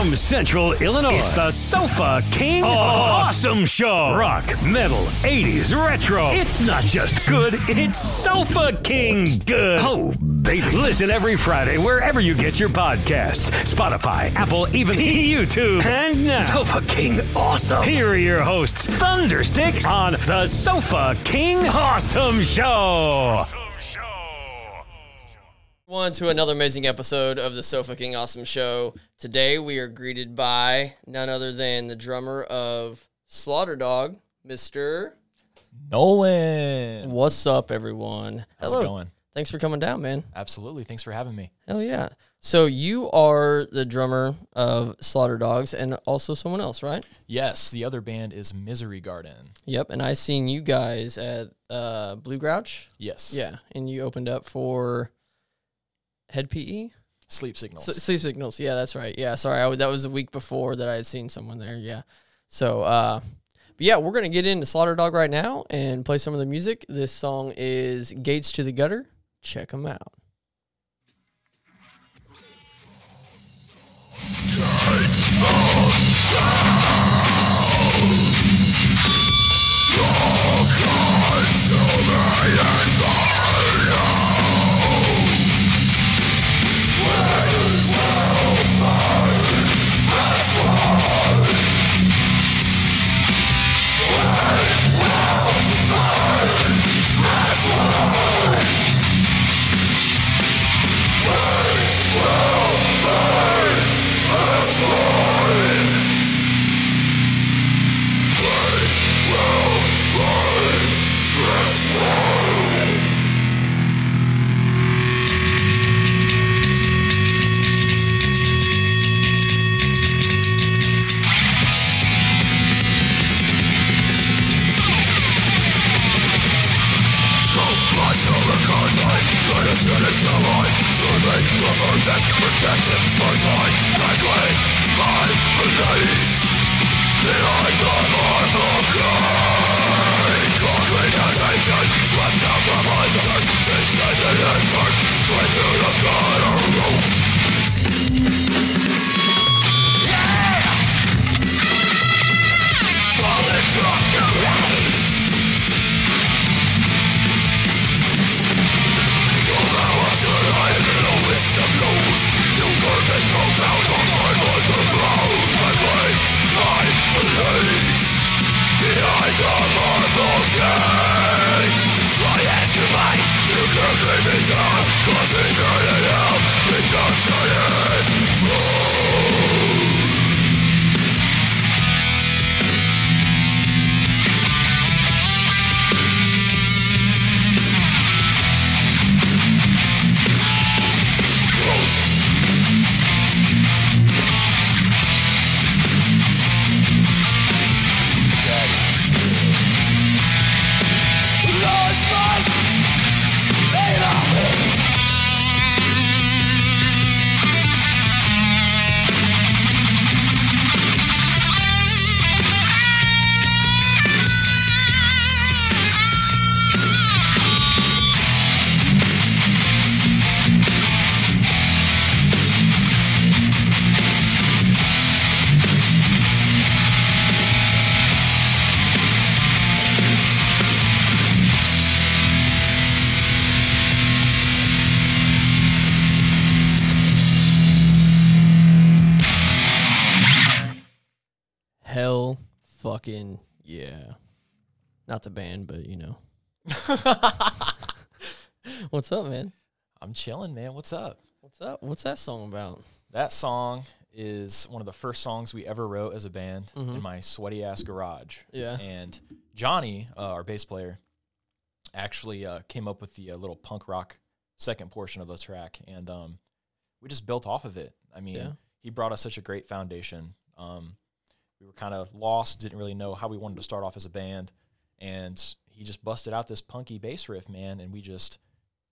From Central Illinois, it's the Sofa King oh. Awesome Show. Rock, metal, 80s, retro. It's not just good, it's Sofa King good. Oh, baby. Listen every Friday wherever you get your podcasts Spotify, Apple, even YouTube. And now, Sofa King Awesome. Here are your hosts, Thundersticks, on the Sofa King Awesome Show. One to another amazing episode of the So Fucking Awesome Show. Today we are greeted by none other than the drummer of Slaughter Dog, Mr. Nolan. What's up, everyone? How's Hello. it going? Thanks for coming down, man. Absolutely. Thanks for having me. Hell yeah. So you are the drummer of Slaughter Dogs and also someone else, right? Yes, the other band is Misery Garden. Yep. And I seen you guys at uh, Blue Grouch. Yes. Yeah. And you opened up for Hed PE? Sleep Signals. S- sleep signals. Yeah, that's right. Yeah, sorry. I w- that was the week before that I had seen someone there. Yeah. So, uh, but yeah, we're gonna get into Slaughter Dog right now and play some of the music. This song is Gates to the Gutter. Check them out. Hell fucking yeah. Not the band, but you know. What's up, man? I'm chilling, man. What's up? What's up? What's that song about? That song is one of the first songs we ever wrote as a band Mhm. in my sweaty ass garage. Yeah. And Johnny, uh, our bass player, actually uh, came up with the uh, little punk rock second portion of the track, and um, we just built off of it. I mean, Yeah. he brought us such a great foundation. Um, we were kind of lost, didn't really know how we wanted to start off as a band, and he just busted out this punky bass riff, man, and we just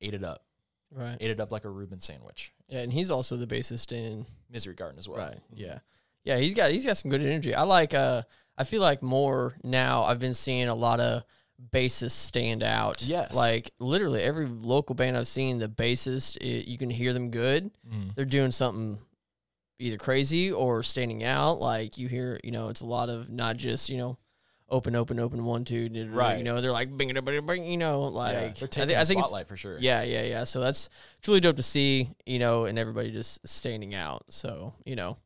ate it up, Right. ate it up like a Reuben sandwich. Yeah, and he's also the bassist in Misery Garden as well. Right. Yeah. Yeah, he's got he's got some good energy. I like uh I feel like more now I've been seeing a lot of bassists stand out. Yes. Like literally every local band I've seen, the bassist, it, you can hear them good. Mhm. They're doing something either crazy or standing out. Like you hear, you know, it's a lot of not just you know open, open, open, one, two, da- da- da, Right. You know, they're like bing, bing, bing, you know, like yeah, I they're taking I the think it's spotlight for sure. yeah, yeah, yeah. So that's it's really dope to see, you know, and everybody just standing out. So you know,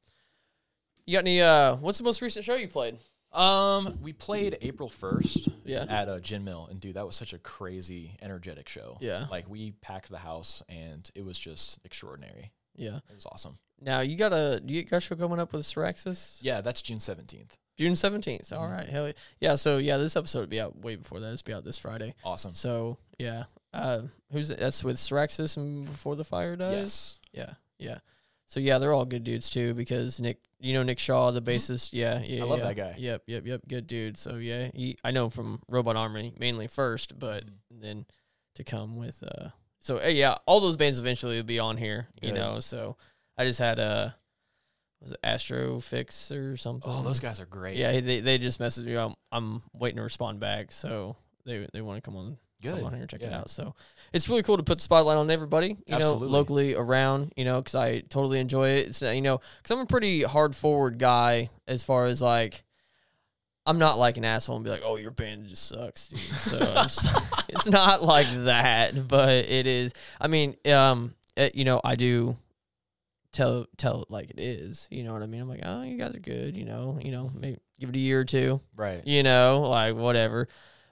you got any? uh What's the most recent show you played? Um, we played April first. Yeah. At a gin mill, and dude, that was such a crazy, energetic show. Yeah. Like we packed the house, and it was just extraordinary. Yeah. It was awesome. Now you got a you got a show coming up with Syraxis? Yeah, that's June seventeenth. June seventeenth. Mm-hmm. All right, hell yeah. yeah. So yeah, this episode will be out way before that. It's be out this Friday. Awesome. So yeah, uh, who's that's with Syraxis and Before the Fire Dies. Yes. Yeah, yeah. So yeah, they're all good dudes too because Nick, you know Nick Shaw, the bassist. Yeah, yeah. Mm-hmm. I love yeah. that guy. Yep, yep, yep. Good dude. So yeah, he I know from Robot Army mainly first, but Mhm. then to come with uh. So uh, yeah, all those bands eventually will be on here. You Good. know, so I just had a was it Astro Fix or something. Oh, those guys are great. Yeah, they they just messaged me. I'm I'm waiting to respond back. So they they want to come on Good. come on here and check it out. So it's really cool to put the spotlight on everybody, you Absolutely. know, locally around, you know, because I totally enjoy it. It's you know, because I'm a pretty hard forward guy as far as like. I'm not like an asshole and be like, "Oh, your band just sucks, dude." So just- it's not like that, but it is. I mean, um, it, you know, I do tell tell it like it is. You know what I mean? I'm like, "Oh, you guys are good." You know, you know, maybe give it a year or two Right. you know, like whatever.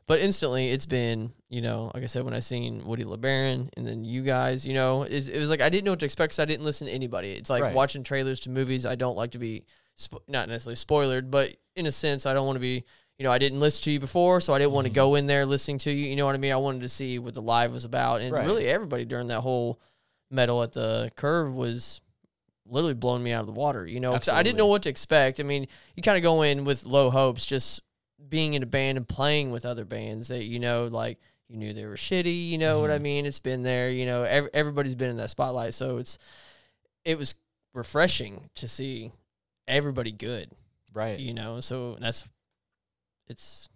But instantly, it's been, you know, like I said, when I seen Woody LeBaron and then you guys, you know, it's, it was like I didn't know what to expect because I didn't listen to anybody. It's like Right. watching trailers to movies. I don't like to be, spo- not necessarily spoiled, but in a sense, I don't want to be, you know, I didn't listen to you before, so I didn't want to mm-hmm. go in there listening to you. You know what I mean? I wanted to see what the live was about. And Right. really, everybody during that whole metal at the curve was literally blowing me out of the water, you know, I didn't know what to expect. I mean, you kind of go in with low hopes, just being in a band and playing with other bands that, you know, like you knew they were shitty, you know what I Mhm. mean? It's been there, you know, ev- everybody's been in that spotlight. So it's, it was refreshing to see everybody good, Right. you know, so that's, it's,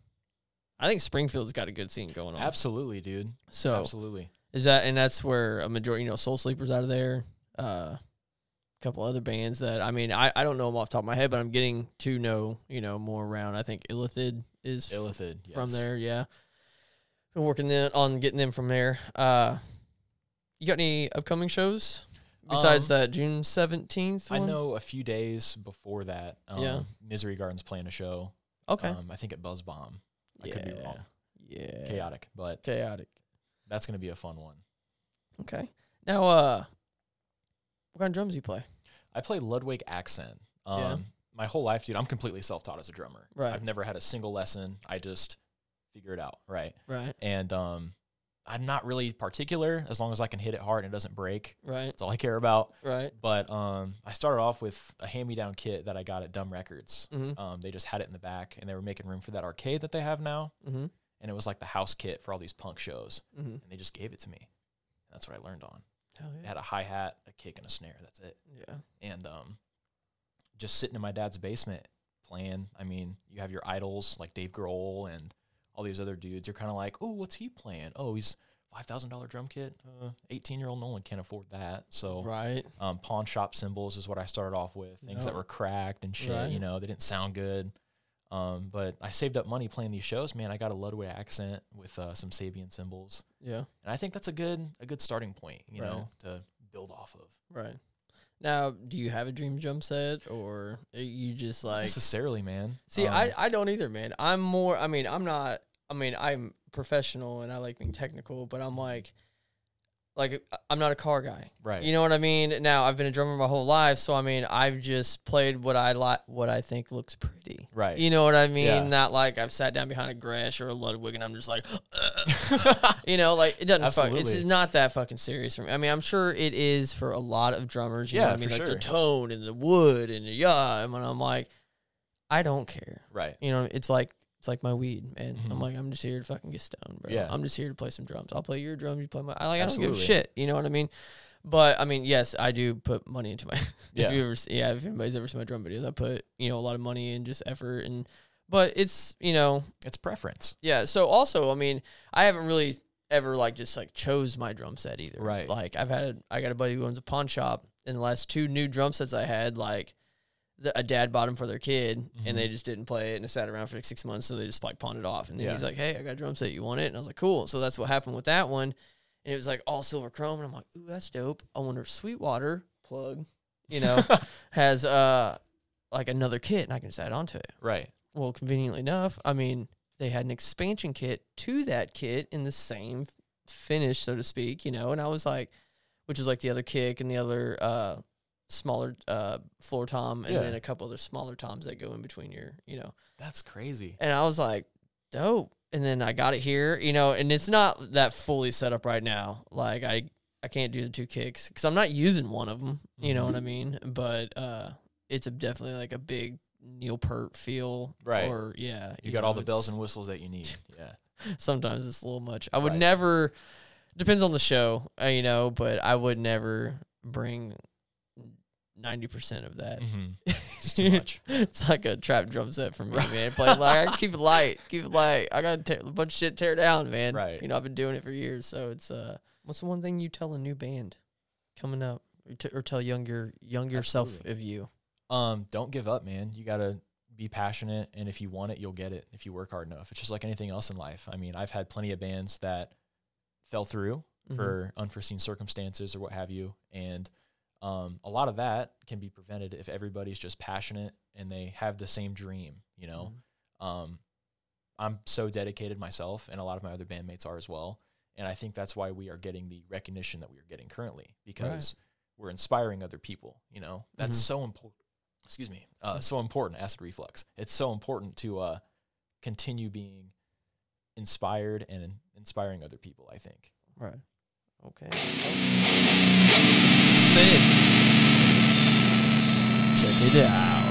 I think Springfield's got a good scene going on. Absolutely, dude. So Absolutely. is that and that's where a majority, you know, Soul Sleepers out of there, uh, couple other bands that I mean, I, I don't know them off the top of my head, but I'm getting to know, you know, more around. I think Illithid is Illithid. Yes. from there, yeah. Been working on getting them from there. Uh, you got any upcoming shows besides Um, that June seventeenth? I know a few days before that, um, Yeah. Misery Garden's playing a show. Okay. Um, I think at Buzz Bomb. I could be wrong. yeah. Chaotic, but Chaotic. that's gonna be a fun one. Okay. Now, uh, what kind of drums do you play? I play Ludwig accent. Um, Yeah. My whole life, dude, I'm completely self-taught as a drummer. Right. I've never had a single lesson. I just figure it out, right? Right. And um, I'm not really particular as long as I can hit it hard and it doesn't break. Right. That's all I care about. Right. But um, I started off with a hand-me-down kit that I got at Dumb Records. Mm-hmm. Um, they just had it in the back, and they were making room for that arcade that they have now. Mm-hmm. And it was like the house kit for all these punk shows, Mm-hmm. and they just gave it to me. That's what I learned on. Yeah. had a hi hat, a kick, and a snare. That's it. Yeah. And um, just sitting in my dad's basement playing. I mean, you have your idols like Dave Grohl and all these other dudes. You're kind of like, oh, what's he playing? Oh, he's five thousand dollar drum kit. Eighteen year old Nolan can't afford that. So Right. um, pawn shop cymbals is what I started off with. Things that were cracked and shit. Right. You know, they didn't sound good. Um, but I saved up money playing these shows. Man, I got a Ludwig accent with uh, some Sabian cymbals, Yeah. and I think that's a good a good starting point. You Right. know, to build off of. Right. Now, do you have a dream drum set, or are you just Not like? necessarily, man. See, Um, I I don't either, man. I'm more. I mean, I'm not. I mean, I'm professional and I like being technical, but I'm like, like I'm not a car guy. right. You know what I mean? Now I've been a drummer my whole life, so I mean, I've just played what I like, what I think looks pretty. Right. You know what I mean? Yeah. Not like I've sat down behind a Gretsch or a Ludwig and I'm just like, you know, like it doesn't. Fuck, it's not that fucking serious for me. I mean, I'm sure it is for a lot of drummers. You know Yeah, what I mean? Like sure. the tone and the wood and the yeah. And I'm like, I don't care. right. You know, it's like it's like my weed, man. I'm Mhm. like, I'm just here to fucking get stoned, bro. Yeah. I'm just here to play some drums. I'll play your drums, you play my. I like. I don't give a shit. You know what I mean? But I mean, yes, I do put money into my. Yeah. if you ever, yeah, if anybody's ever seen my drum videos, I put you know a lot of money and just effort and. But it's you know It's preference. yeah. So also, I mean, I haven't really ever like just like chose my drum set either. Right. Like I've had I got a buddy who owns a pawn shop in the last two new drum sets I had, like the, a dad bought them for their kid, Mhm. and they just didn't play it, and it sat around for like six months, so they just like pawned it off. And then Yeah. he's like, "Hey, I got a drum set. You want it?" And I was like, "Cool." So that's what happened with that one, and it was like all silver chrome, and I'm like, "Ooh, that's dope." I wonder if Sweetwater plug, you know, has uh like another kit, and I can just add on to it. right. Well, conveniently enough, I mean, they had an expansion kit to that kit in the same finish, so to speak, you know, and I was like, which was like the other kick and the other uh, smaller uh, floor tom, and Yeah. then a couple other smaller toms that go in between your, you know, That's crazy. and I was like, dope. And then I got it here, you know, and it's not that fully set up right now. Like I, I can't do the two kicks because I'm not using one of them. You know what I mean? But uh, it's a definitely like a big Neil Peart feel, Right. Or yeah, You got all the bells and whistles that you need. Yeah. Sometimes it's a little much. I would Right. never. Depends on the show, uh, you know, but I would never bring ninety percent of that. hmm Just too much. it's like a trap drum set for me, man. Play like I keep it light, keep it light. I got a bunch of shit tear down, man. Right. You know, I've been doing it for years, so it's uh. What's the one thing you tell a new band coming up, or, t- or tell younger younger self of you? Um, don't give up, man. You gotta be passionate, and if you want it, you'll get it. If you work hard enough, it's just like anything else in life. I mean, I've had plenty of bands that fell through Mhm. for unforeseen circumstances or what have you, and um, a lot of that can be prevented if everybody's just passionate and they have the same dream. You know, um, I'm so dedicated myself, and a lot of my other bandmates are as well. And I think that's why we are getting the recognition that we are getting currently because we're inspiring other people. You know, that's Mhm. so important. Excuse me, uh, so important. Acid reflux. It's so important to uh, continue being inspired and inspiring other people. I think. Right. Okay. Check it out.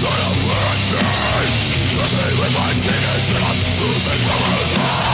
Do you want me with my tears and I'm losing my?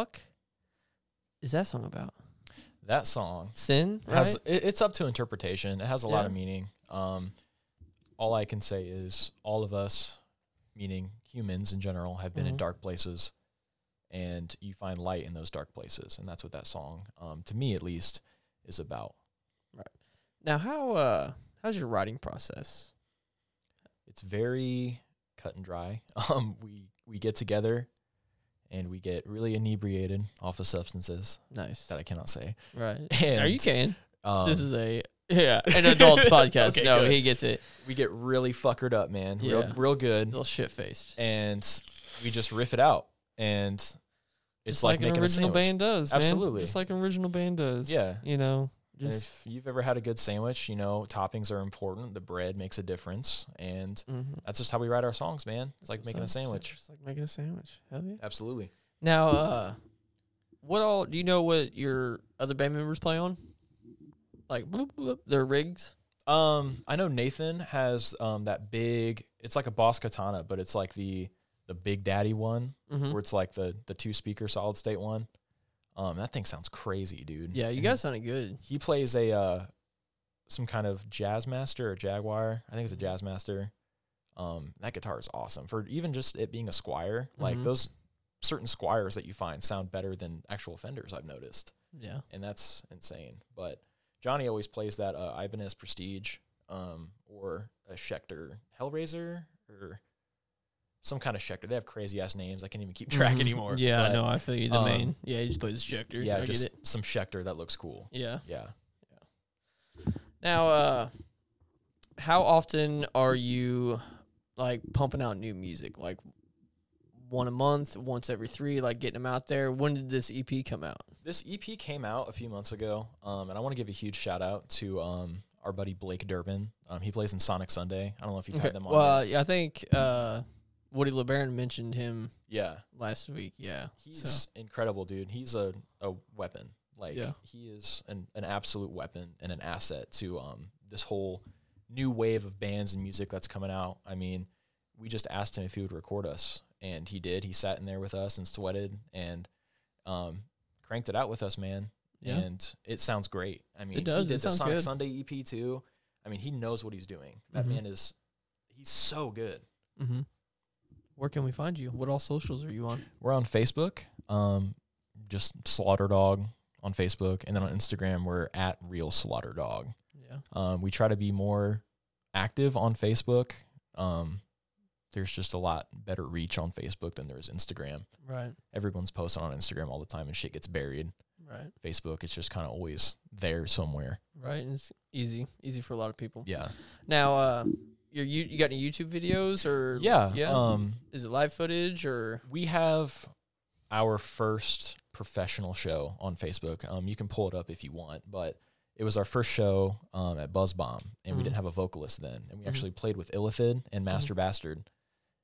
Fuck is that song about? That song Sin, right? has it, it's up to interpretation. It has a lot of meaning. Um, all I can say is all of us, meaning humans in general, have been in Mhm. dark places, and you find light in those dark places, and that's what that song, um, to me at least, is about. Right. Now, how uh, how's your writing process? It's very cut and dry. Um, we we get together, and we get really inebriated off of substances Nice, that I cannot say. right? And Are you can? um, this is a yeah an adults podcast. Okay, no, good. he gets it. we get really fuckered up, man. Real Yeah. real good. Little shit faced. and we just riff it out and it's Just like, like, an making original a sandwich. band does. man. Absolutely. just like an original band does. Yeah. you know, just if you've ever had a good sandwich, you know toppings are important. The bread makes a difference, and mhm. that's just how we write our songs, man. It's like making a So- so- sandwich. Just like making a sandwich. Hell yeah. Absolutely. Now, uh, what all do you know? What your other band members play on? Like bloop, bloop, their rigs. Um, I know Nathan has um that big. It's like a Boss Katana, but it's like the the Big Daddy one, Mm-hmm. where it's like the the two speaker solid state one. Um, that thing sounds crazy, dude. Yeah, you And guys sounded good. he plays a uh some kind of Jazzmaster or jaguar i think it's a Jazzmaster um that guitar is awesome for even just it being a Squier like Mhm. those certain Squiers that you find sound better than actual fenders i've noticed Yeah. and that's insane but johnny always plays that uh ibanez prestige um or a schecter hellraiser or some kind of schecter they have crazy ass names i can't even keep track Mhm. anymore Yeah, but, no, I feel you. The um, main. Yeah, he just plays Schecter. yeah I just some schecter that looks cool Yeah. yeah Now, uh, how often are you like pumping out new music? Like one a month, once every three, like getting them out there. When did this EP come out? This EP came out a few months ago, um, and I want to give a huge shout out to um, our buddy Blake Durbin. Um, he plays in Sonic Sunday. I don't know if you've had them on. Well, yeah, I think uh, Woody LeBaron mentioned him yeah, last week. Yeah. he's so, incredible, dude. He's a, a weapon. Like Yeah. he is an, an absolute weapon and an asset to um, this whole new wave of bands and music that's coming out. I mean, we just asked him if he would record us, and he did. He sat in there with us and sweated and um, cranked it out with us, man. yeah. and it sounds great. I mean, it does. He It did the sounds Sonic good. Sunday EP too. I mean, he knows what he's doing. That Mhm. man is, he's so good. Mm-hmm. Where can we find you? What all socials are you on? We're on Facebook, um, just Slaughter Dog on Facebook, and then on Instagram we're at Real Slaughter Dog. Yeah. Um, we try to be more active on Facebook. Um, there's just a lot better reach on Facebook than there is Instagram. Right. Everyone's posting on Instagram all the time, and shit gets buried. Right. Facebook, it's just kind of always there somewhere. Right. And it's easy, easy for a lot of people. Yeah, Now, uh, you you got any YouTube videos or yeah, yeah? Um, Is it live footage or we have our first professional show on Facebook. Um, you can pull it up if you want, but it was our first show um, at Buzz Bomb, and we Mhm. didn't have a vocalist then, and we Mhm. actually played with Illithid and Master Bastard,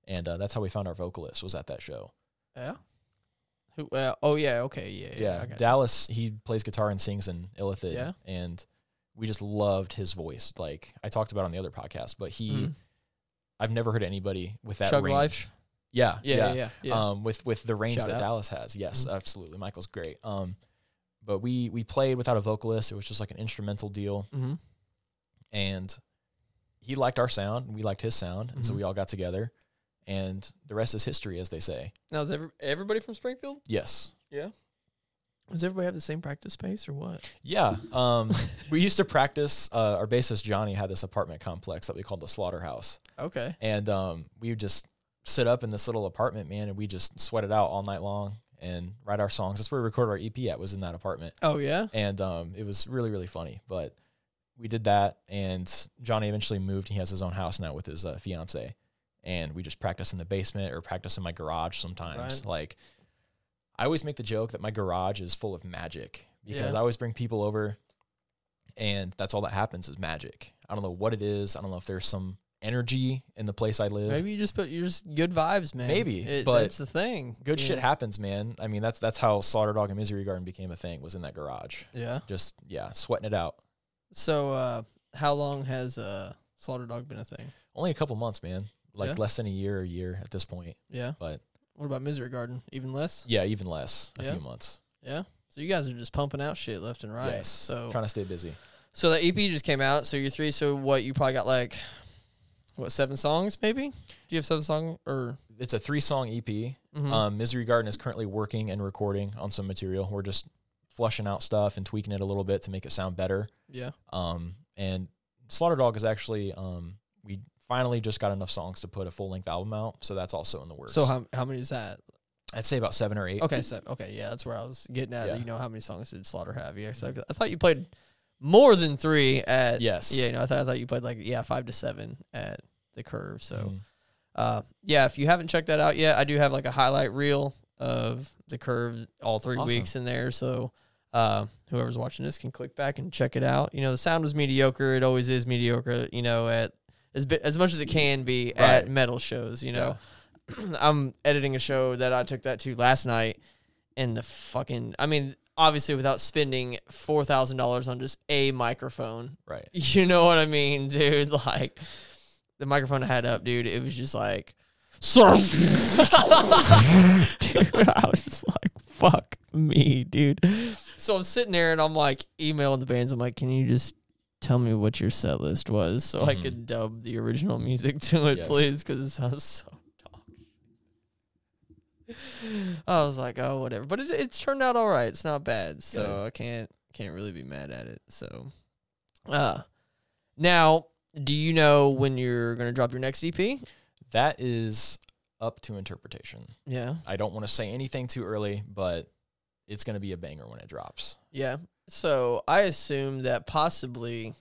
and uh, that's how we found our vocalist was at that show. yeah? Who? Uh, oh yeah. Okay. Yeah. Yeah. Yeah, got you. Dallas, he plays guitar and sings in Illithid, Yeah. and we just loved his voice. Like I talked about on the other podcast, but he, Mhm. I've never heard anybody with that Chug range. Life? Yeah, Yeah. Yeah. Yeah. yeah. um, with with the range Shout that out. Dallas has. Yes, Mhm. absolutely. Michael's great. Um, but we we played without a vocalist. It was just like an instrumental deal, mm-hmm. and he liked our sound, we liked his sound, and so Mhm. we all got together, and the rest is history, as they say. Now is every, everybody from Springfield? Yes. Yeah. Does everybody have the same practice space or what? Yeah. Um, we used to practice. Uh, our bassist Johnny had this apartment complex that we called the Slaughterhouse, Okay. and um, we would just sit up in this little apartment, man, and we just sweat it out all night long and write our songs. That's where we recorded our EP at. Was in that apartment. Oh yeah. and um, it was really really funny. But we did that, and Johnny eventually moved. He has his own house now with his uh, fiance, and we just practice in the basement or practice in my garage sometimes. Right. Like I always make the joke that my garage is full of magic because Yeah. I always bring people over, and that's all that happens is magic. I don't know what it is. I don't know if there's some energy in the place I live. Maybe you just put you're just good vibes, man. Maybe, It- but it's the thing. Good you shit happens, man. I mean, that's that's how Slaughter Dog and Misery Garden became a thing. Was in that garage, Yeah. just yeah, sweating it out. So, uh, how long has uh, Slaughter Dog been a thing? Only a couple months, man. Like Yeah. less than a year, or a year at this point. Yeah. But What about Misery Garden? Even less? Yeah, even less. A Yeah? few months. Yeah. So you guys are just pumping out shit left and right. Yes. So Trying to stay busy. so the EP just came out. So you're three. So what? You probably got like what seven songs maybe? Do you have seven songs or? It's a three song EP. Mhm. Um, Misery Garden is currently working and recording on some material. We're just flushing out stuff and tweaking it a little bit to make it sound better. yeah. Um, and Slaughter Dog is actually um, we finally just got enough songs to put a full length album out, so that's also in the works. So how how many is that? I'd say about seven or eight. Okay, so okay, yeah, that's where I was getting at. Yeah. You know how many songs did Slaughter have? Yeah, so I thought you played more than three at. Yes. Yeah, you know, I thought I thought you played like yeah five to seven at the curve. So. Mhm. Uh, yeah, if you haven't checked that out yet, I do have like a highlight reel of the curve all three Awesome. weeks in there. So uh, whoever's watching this can click back and check it out. You know, the sound was mediocre. It always is mediocre. You know, at as bi- as much as it can be at Right. metal shows. You know, I'm editing a show that I took that to last night, and the fucking, I mean. Obviously, without spending four thousand dollars on just a microphone, Right. you know what I mean, dude? Like the microphone I had up, dude. It was just like, so. dude, I was just like, fuck me, dude. So I'm sitting there and I'm like emailing the bands. I'm like, can you just tell me what your set list was so I Mhm. could dub the original music to it, Yes. please? Because it sounds so dog. I was like, oh, whatever. But it's it's turned out all right. It's not bad, so Good. I can't can't really be mad at it. So, uh, now, do you know when you're gonna drop your next EP? That is up to interpretation. Yeah, I don't want to say anything too early, but it's going to be a banger when it drops. yeah. So I assume that possibly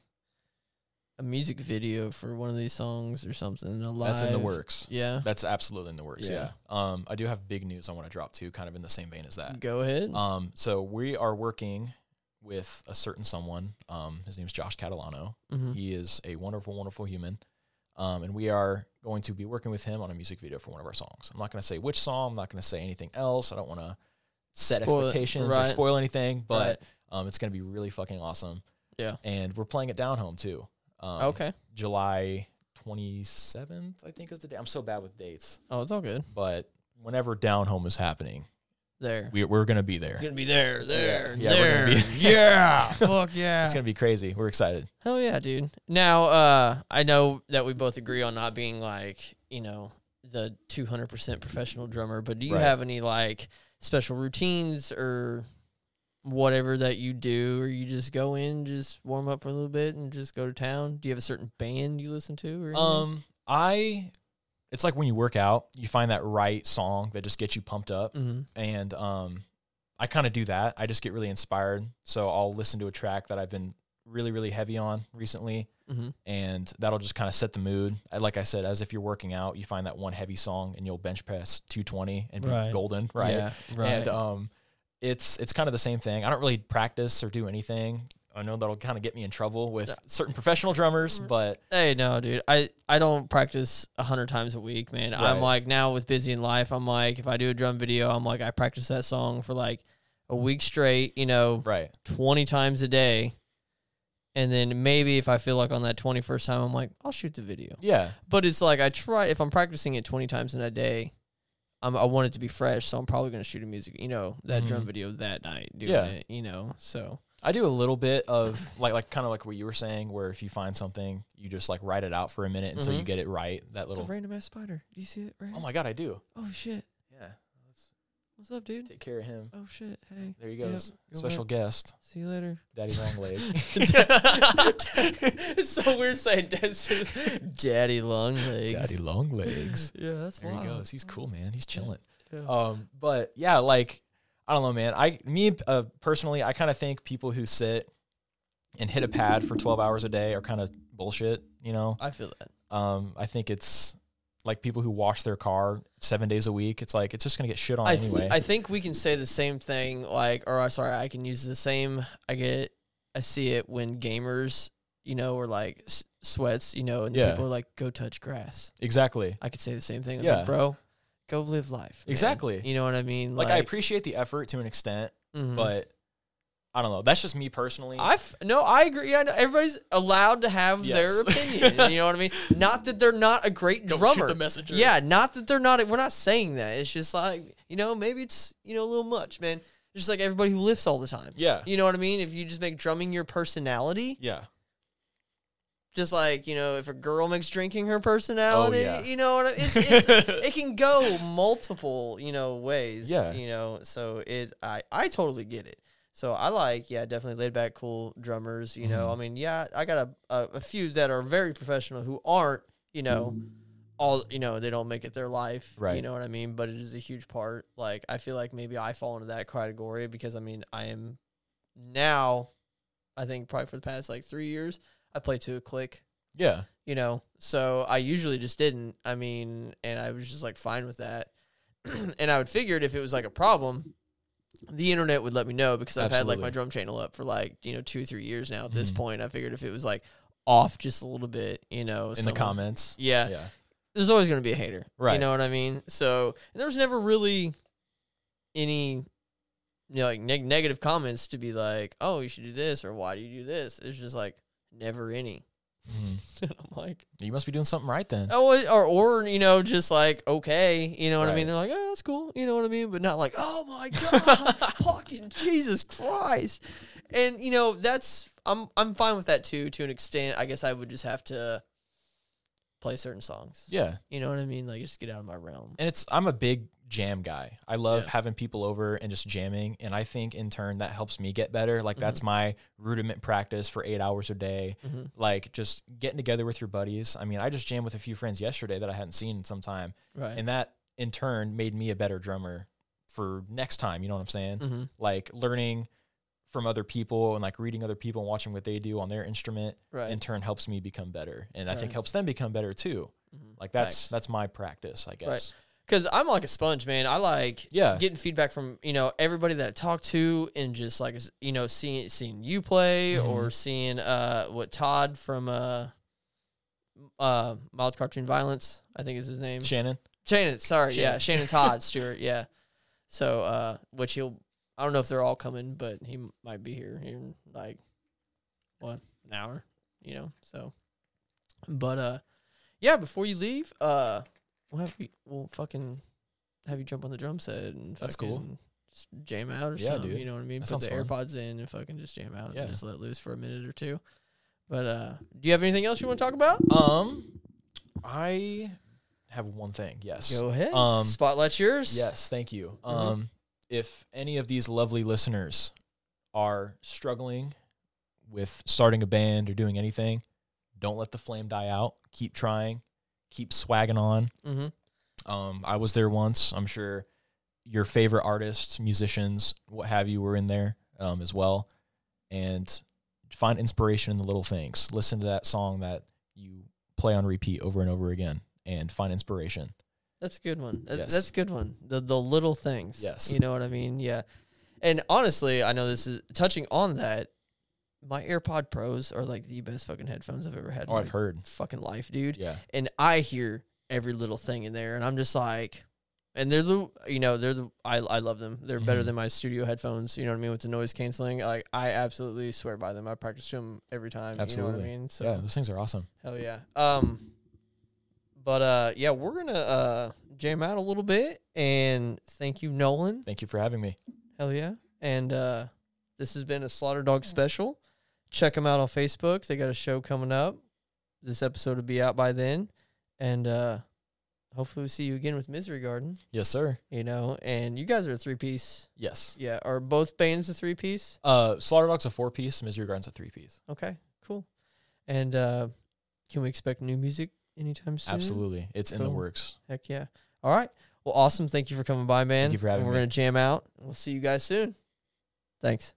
a music video for one of these songs or something. A live, That's in the works. Yeah, That's absolutely in the works. Yeah. Yeah. Um, I do have big news I want to drop too, kind of in the same vein as that. go ahead. Um, so we are working with a certain someone. Um, his name is Josh Catalano. hmm He is a wonderful, wonderful human. Um, and we are going to be working with him on a music video for one of our songs. I'm not going to say which song. I'm not going to say anything else. I don't want to set Spoil it, expectations or spoil anything, but Right. Um, it's going to be really fucking awesome. Yeah. And we're playing it down home too. Um, okay. July 27th, I think is the day. I'm so bad with dates, Oh, it's all good. but whenever down home is happening, There. we, we're going to be there. It's gonna be there, there, Yeah, there. gonna yeah, fuck yeah. It's going to be crazy. We're excited. Hell yeah, dude. Now, uh, I know that we both agree on not being like, you know, the 200% professional drummer, but do you Right. have any like special routines or whatever that you do, or you just go in, just warm up for a little bit and just go to town? Do you have a certain band you listen to? Or? Um, I, it's like when you work out, you find that right song that just gets you pumped up. Mhm. And um, I kind of do that. I just get really inspired. So I'll listen to a track that I've been really, really heavy on recently. Mhm. And that'll just kind of set the mood. Like I said, as if you're working out, you find that one heavy song and you'll bench press 220 and be Right. golden, right? Yeah, right. And um, it's it's kind of the same thing. I don't really practice or do anything. I know that'll kind of get me in trouble with certain professional drummers, Mm. but Hey, no, dude. I, I don't practice a hundred times a week, man. I'm like now with busy in life. I'm like if I do a drum video, I'm like I practice that song for like a week straight. You know, right, twenty times a day, and then maybe if I feel like on that twenty first time, I'm like I'll shoot the video. yeah, But it's like I try if I'm practicing it twenty times in a day. I'm, I want it to be fresh, so I'm probably gonna shoot a music, you know, that drum Mhm. video that night, doing Yeah. it, you know. So I do a little bit of like like kind of like what you were saying, where if you find something, you just like write it out for a minute until you Mhm. get it right. That it's a little. random ass spider. Do you see it? Right? Oh my god, I do. oh shit! Yeah, let's What's up, dude? take care of him. Oh shit! Hey, There he Yep, goes. go Special ahead. guest, see you later. Daddy Longleg. it's so weird saying Daddy Long Legs. Daddy Longlegs. Yeah, that's There he goes. He's cool, man. He's chilling. Yeah. Um, but yeah, like I don't know, man. I me uh, personally, I kind of think people who sit and hit a pad for 12 hours a day are kind of bullshit. You know, I feel that. um, I think it's like people who wash their car seven days a week. It's like it's just gonna get shit on I, th- anyway. I think we can say the same thing, like, or uh, sorry, I can use the same. I get, I see it when gamers, you know, or like s- sweats, you know, and Yeah. people are like, "Go touch grass." exactly. I could say the same thing. It's Yeah. like, bro, go live life. man." Exactly. You know what I mean? Like, I appreciate the effort to an extent, mhm. but I don't know. That's just me personally. I f- no, I agree. Know everybody's allowed to have their opinion. you know what I mean? Not that they're not a great drummer. the messenger. Yeah, not that they're not. We're not saying that. It's just like you know, maybe it's you know a little much, man. Just like everybody who lifts all the time. yeah. You know what I mean? If you just make drumming your personality, Yeah. just like you know, if a girl makes drinking her oh, personality, Oh, yeah. you know what I It's, it's it can go multiple you know ways. Yeah. you know. So it, I I totally get it. So I like, yeah, definitely laid back, cool drummers. You know, Mhm. I mean, yeah, I got a, a a few that are very professional who aren't, you know, all you know, they don't make it their life. You know what I mean? But it is a huge part. Like I feel like maybe I fall into that category because I mean I am now, I think probably for the past like three years, I play to a click Yeah. you know so i usually just didn't i mean and i was just like fine with that and i would figured if it was like a problem the internet would let me know because i've had like my drum channel up for like you know two or three years now at this Mhm. point i figured if it was like off just a little bit you know In the comments. yeah, Yeah. there's always going to be a hater right? you know what i mean so and there was never really any you know like neg- negative comments to be like oh you should do this or why do you do this it's just like never any Mhm. and i'm like You must be doing something right then. Oh, or or you know, just like okay, you know what I mean? They're like, oh, that's cool, you know what I mean? But not like, oh my god, fucking Jesus Christ! And you know, that's I'm I'm fine with that too, to an extent. I guess I would just have to play certain songs. Yeah. You know what I mean? Like just get out of my realm. And it's I'm a big jam guy. I love Yeah. having people over and just jamming, and I think in turn that helps me get better. Like that's Mm-hmm. my rudiment practice for eight hours a day. Mhm. Like just getting together with your buddies. I mean, I just jammed with a few friends yesterday that I hadn't seen in some time, Right. and that in turn made me a better drummer for next time. You know what I'm saying? mm-hmm. Like learning from other people and like reading other people and watching what they do on their instrument Right. in turn helps me become better and i think helps them become better too Mhm. like that's Thanks. that's my practice i guess Because I'm like a sponge, man. I like Yeah. getting feedback from you know everybody that I talk to, and just like you know seeing seeing you play Mm-hmm. or seeing uh what Todd from uh uh Mild Cartoon Violence, I think is his name. shannon Shannon, sorry, yeah, Shannon. Shannon Todd Stewart, yeah. So uh, which he'll I don't know if they're all coming, but he might be here here in like what an hour, you know. So, but uh, yeah. Before you leave, uh, we'll have you, we'll fucking have you jump on the drum set and That's cool. Just jam out or Yeah, something. dude. You know what I mean? That Put sounds the fun. AirPods in and fucking just jam out Yeah. and just let loose for a minute or two. But uh, do you have anything else you want to talk about? um i have one thing yes Go ahead. Um, Spotlight's yours. Yes, thank you. Mhm. Um, if any of these lovely listeners are struggling with starting a band or doing anything, don't let the flame die out. Keep trying, keep swagging on. Mm-hmm. Um, I was there once. I'm sure your favorite artists, musicians, what have you, were in there um, as well. And find inspiration in the little things. Listen to that song that you play on repeat over and over again, and find inspiration. That's a good one. That- Yes. That's a good one. The the little things. Yes. You know what I mean? Yeah. And honestly, I know this is touching on that. My AirPod Pros are like the best fucking headphones I've ever had. Oh, I've heard. Fucking life, dude. Yeah. And I hear every little thing in there, and I'm just like, and they're the, you know, they're the, I, I love them. They're better Mhm. than my studio headphones. You know what I mean? With the noise canceling, like I absolutely swear by them. I practice them every time. Absolutely. You know what I mean? So yeah, those things are awesome. Hell yeah. Um but uh yeah, we're gonna uh jam out a little bit and thank you, Nolan. Thank you for having me. Hell yeah. And uh this has been a Slaughterdog special. Check them out on Facebook. They got a show coming up. This episode will be out by then. And uh hopefully we'll see you again with Misery Garden. Yes, sir. You know, and you guys are a three piece. Yes. Yeah. Are both bands a three piece? Uh, Slaughterdog's a four piece. Misery Garden's a three piece. Okay, cool. And uh can we expect new music anytime soon? Absolutely, it's in the works. Heck yeah. All right. Well, awesome. Thank you for coming by, man. Thank you for having and we're me. going to jam out. We'll see you guys soon. Thanks.